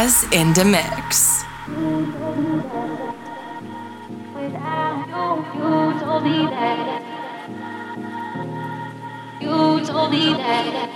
Bartez in the mix. You told me that. You told me that.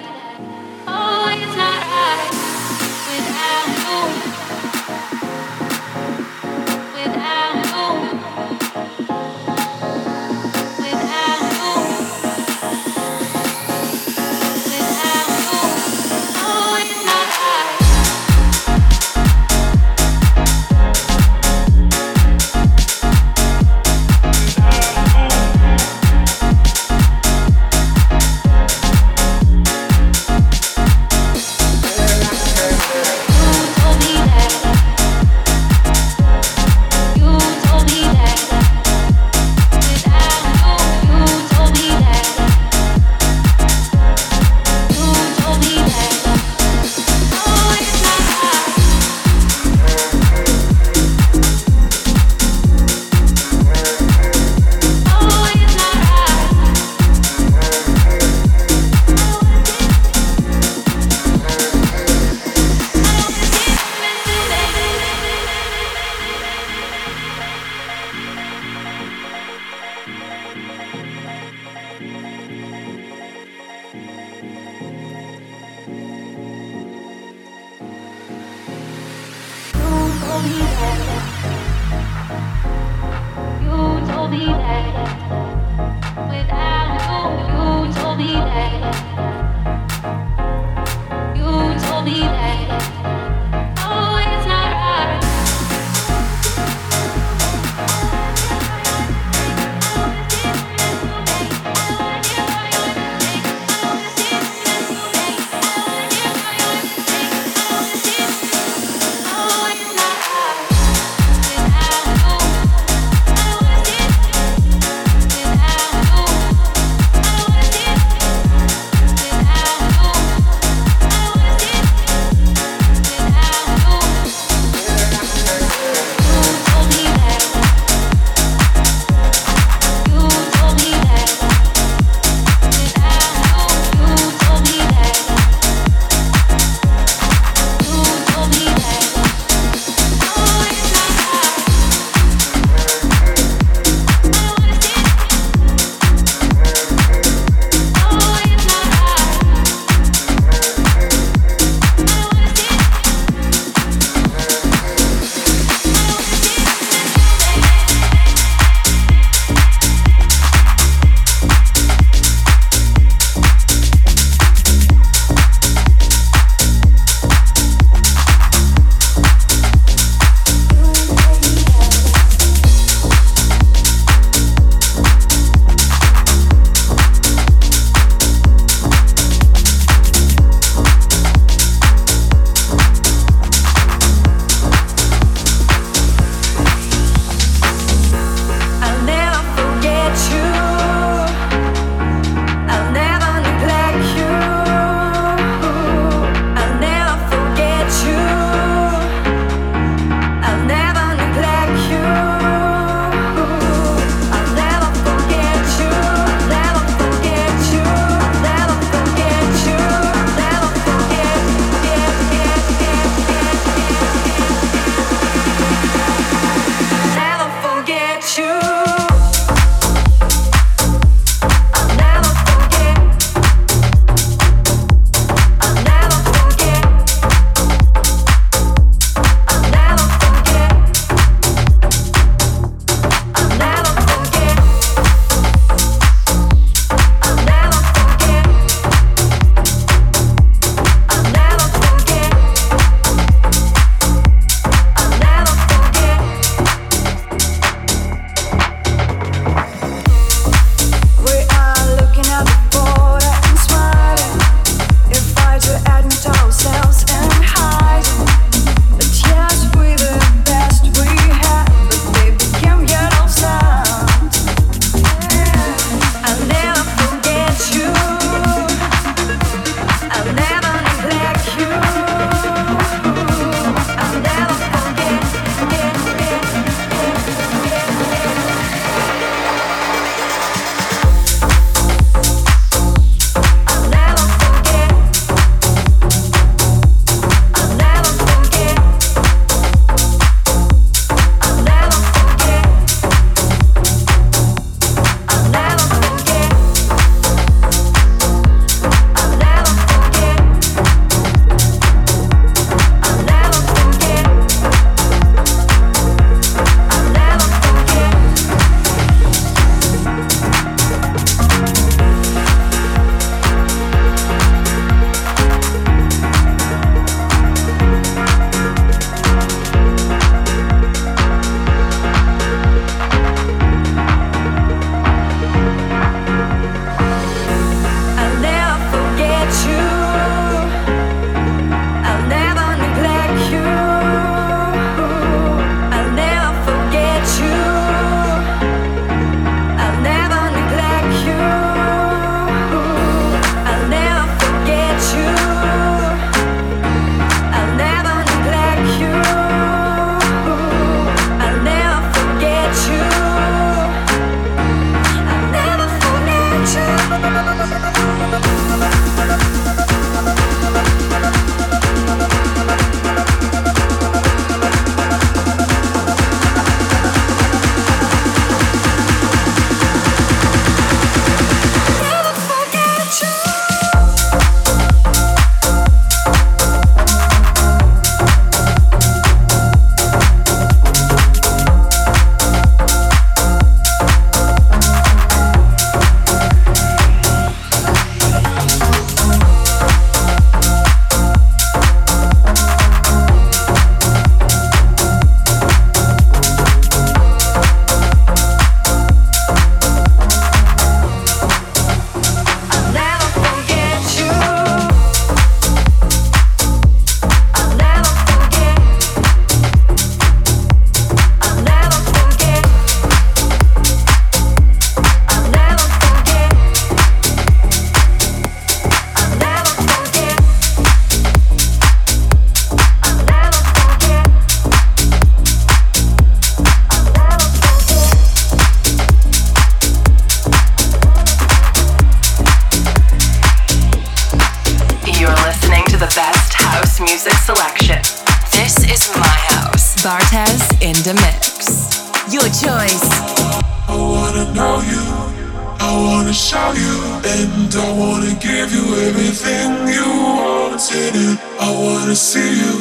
show you. And I wanna give you everything you want in it. I wanna see you,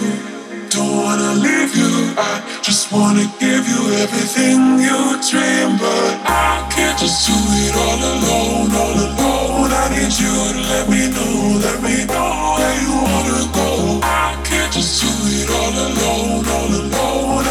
don't wanna leave you. I just wanna give you everything you dream, but I can't just do it all alone, all alone. I need you to let me know, let me know where you wanna go. I can't just do it all alone, all alone.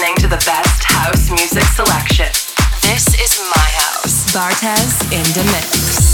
listening to the best house music selection. This is my house. Bartez in the mix.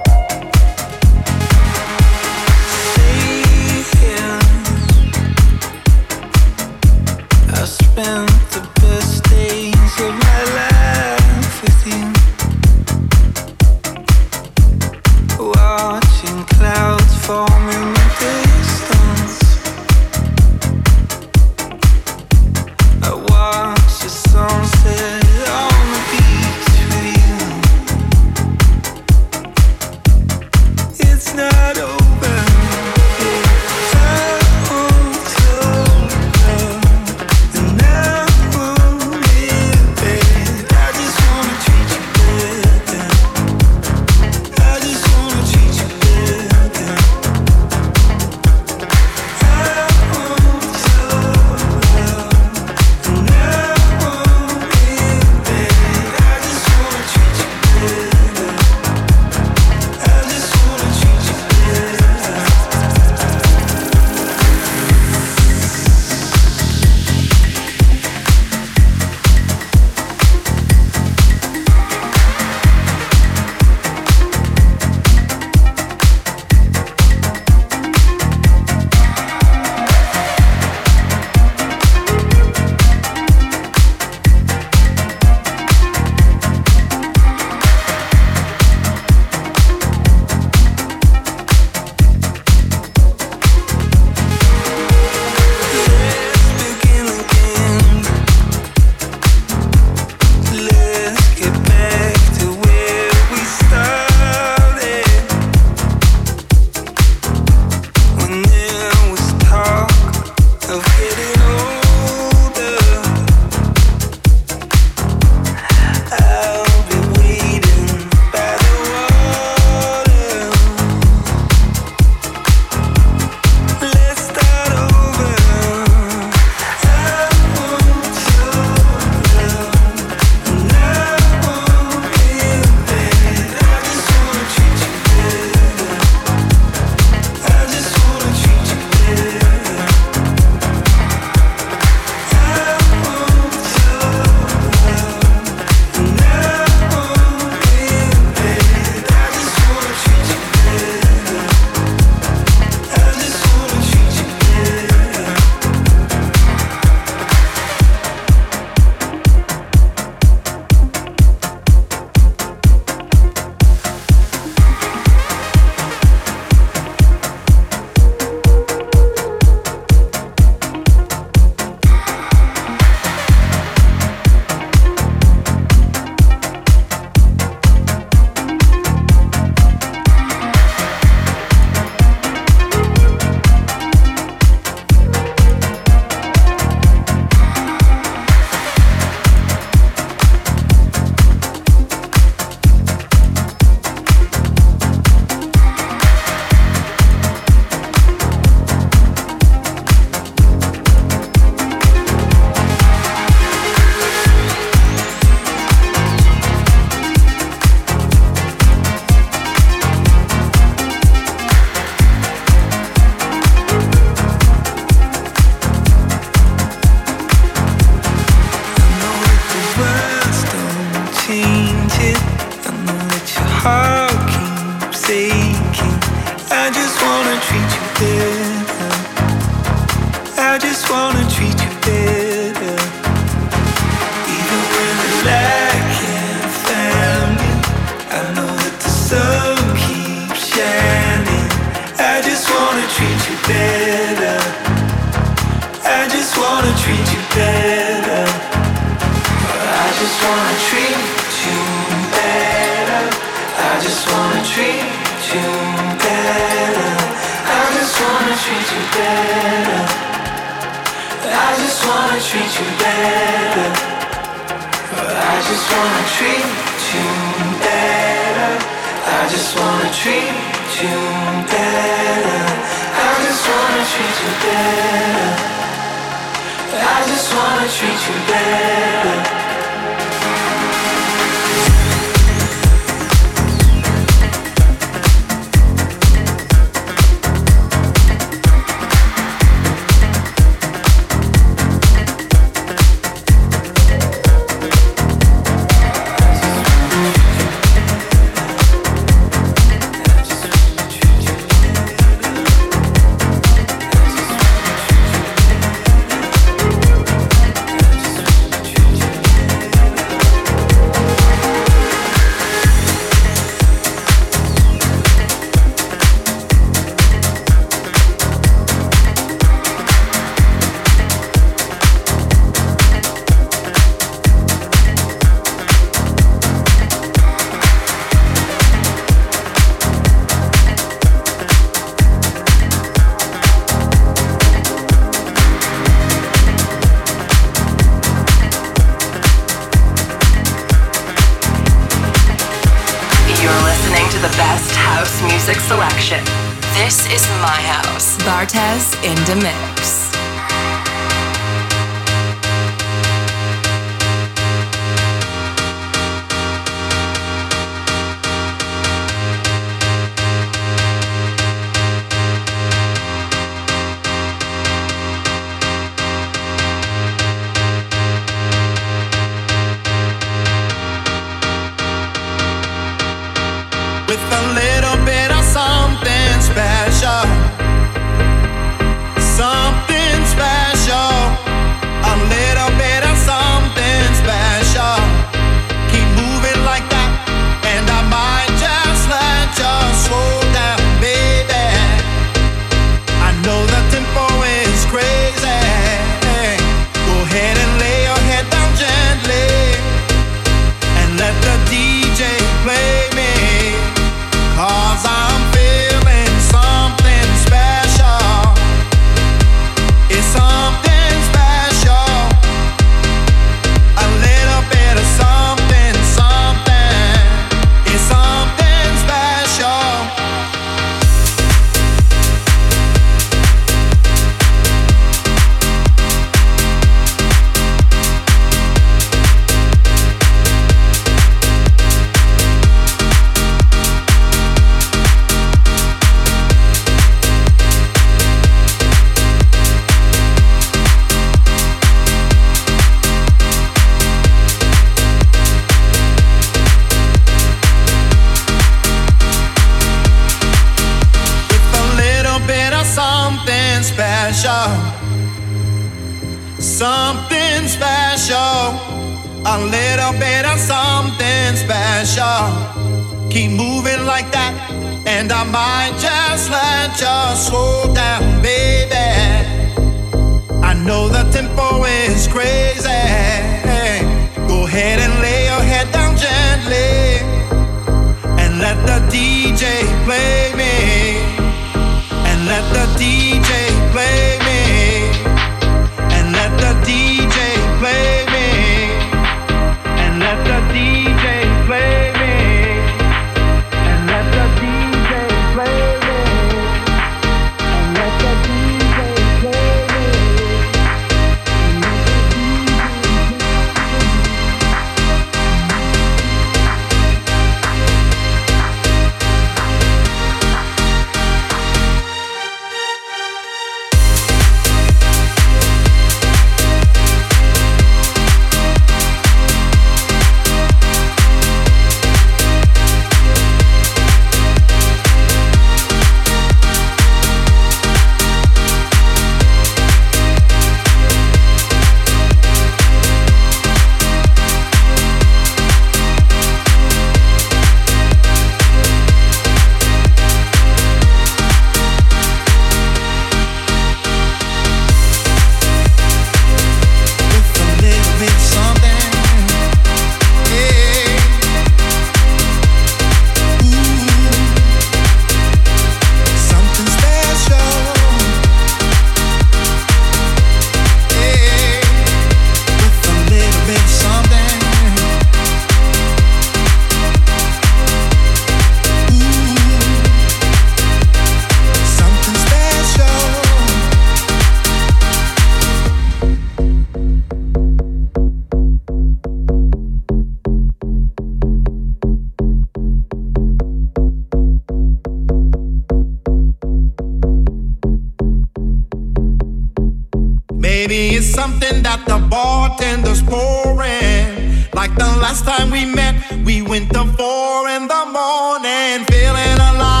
Something that the bartender's pouring. Like the last time we met, we went to four in the morning, feeling alive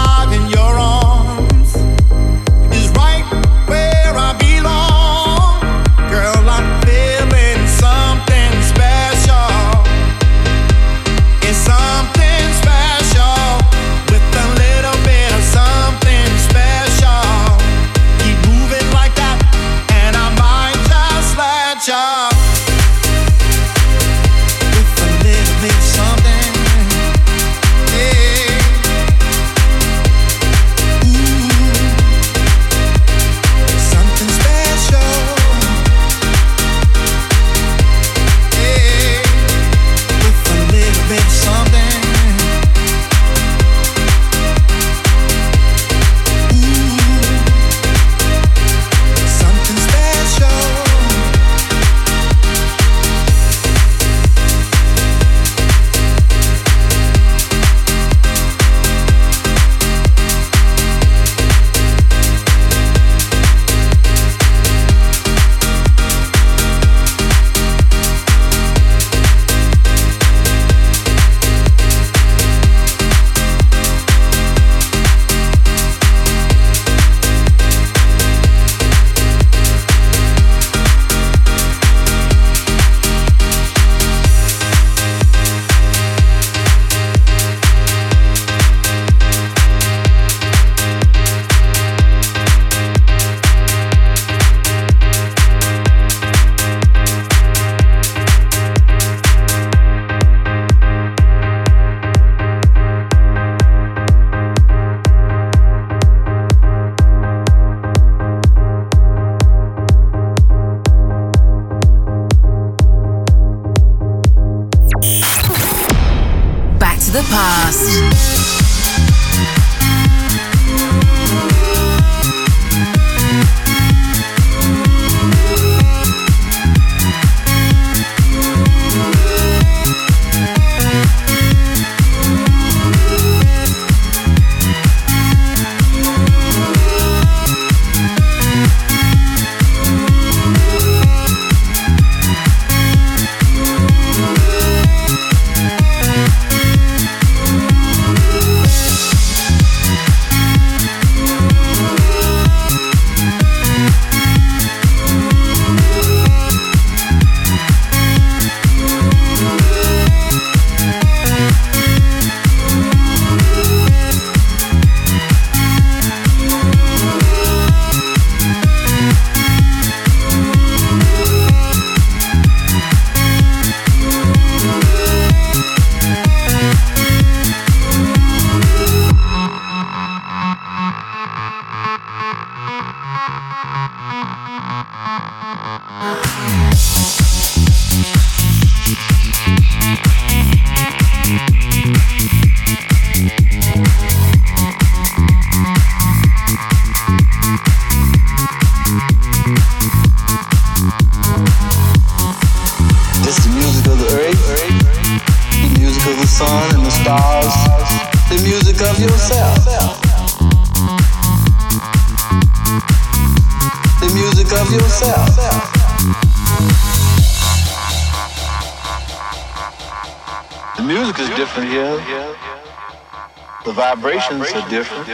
Vibrations are different.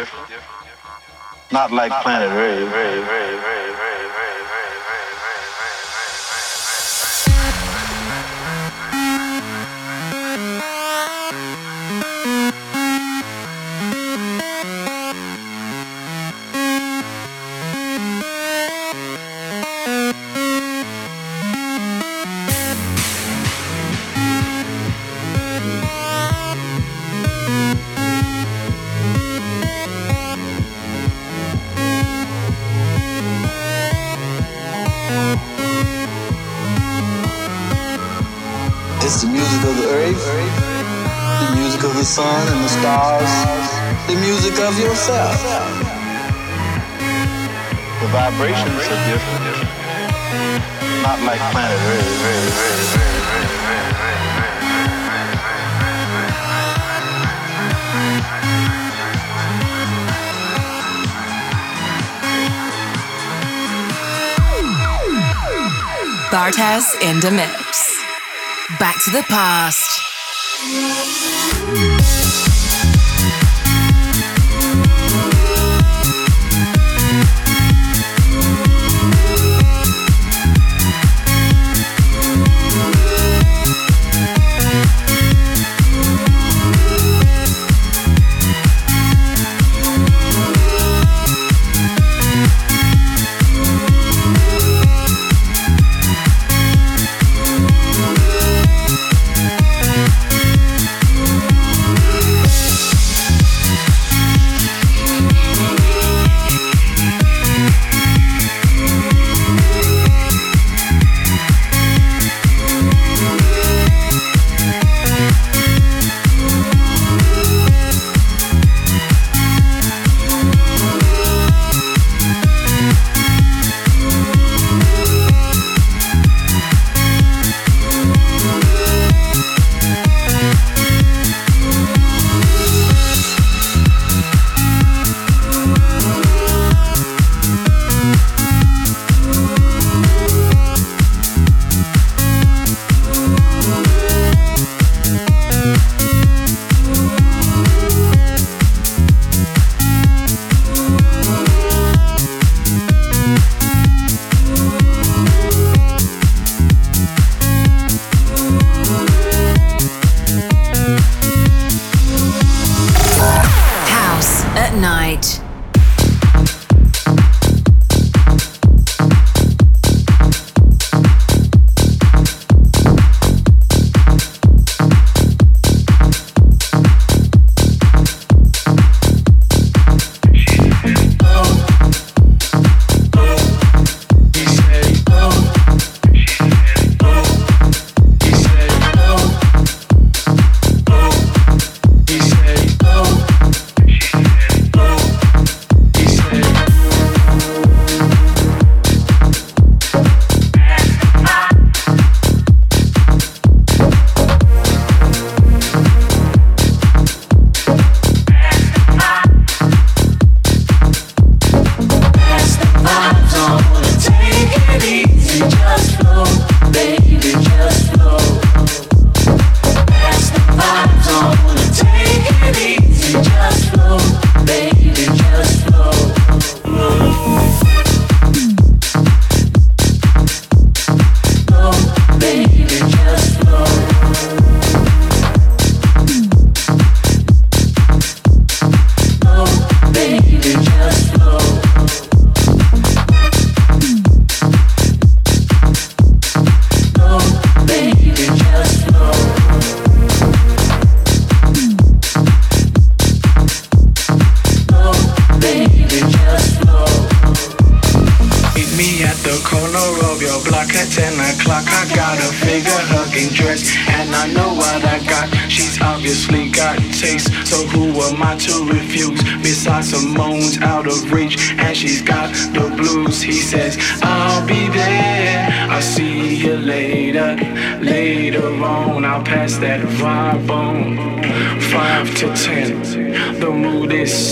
Not like planet Earth. Stars, the music of yourself. The vibrations are different. Not like planet Earth. Bartez in the mix. Back to the past.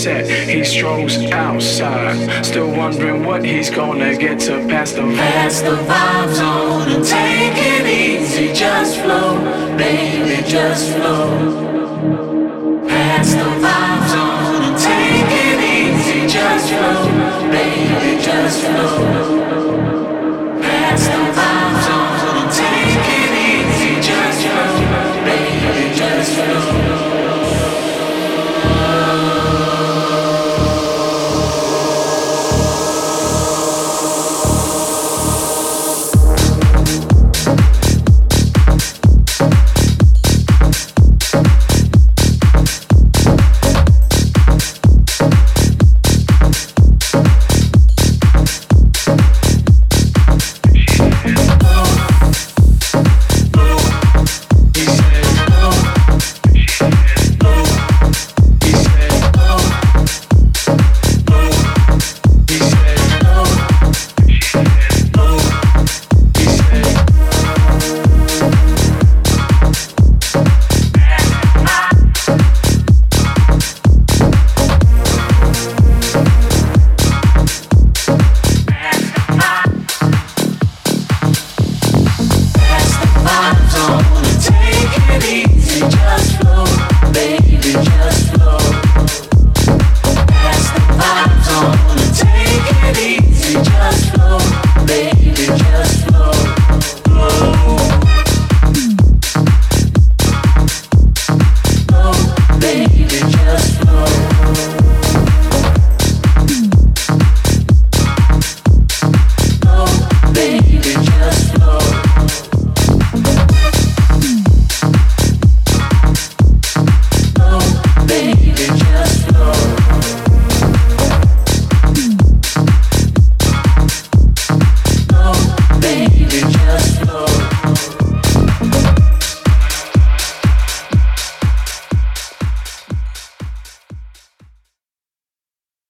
set, he strolls outside. Still wondering what he's gonna get to pass the vibe. Pass the vibe zone and take it easy. Just flow, baby, just flow. Pass the vibe zone and take it easy. Just flow, baby, just flow.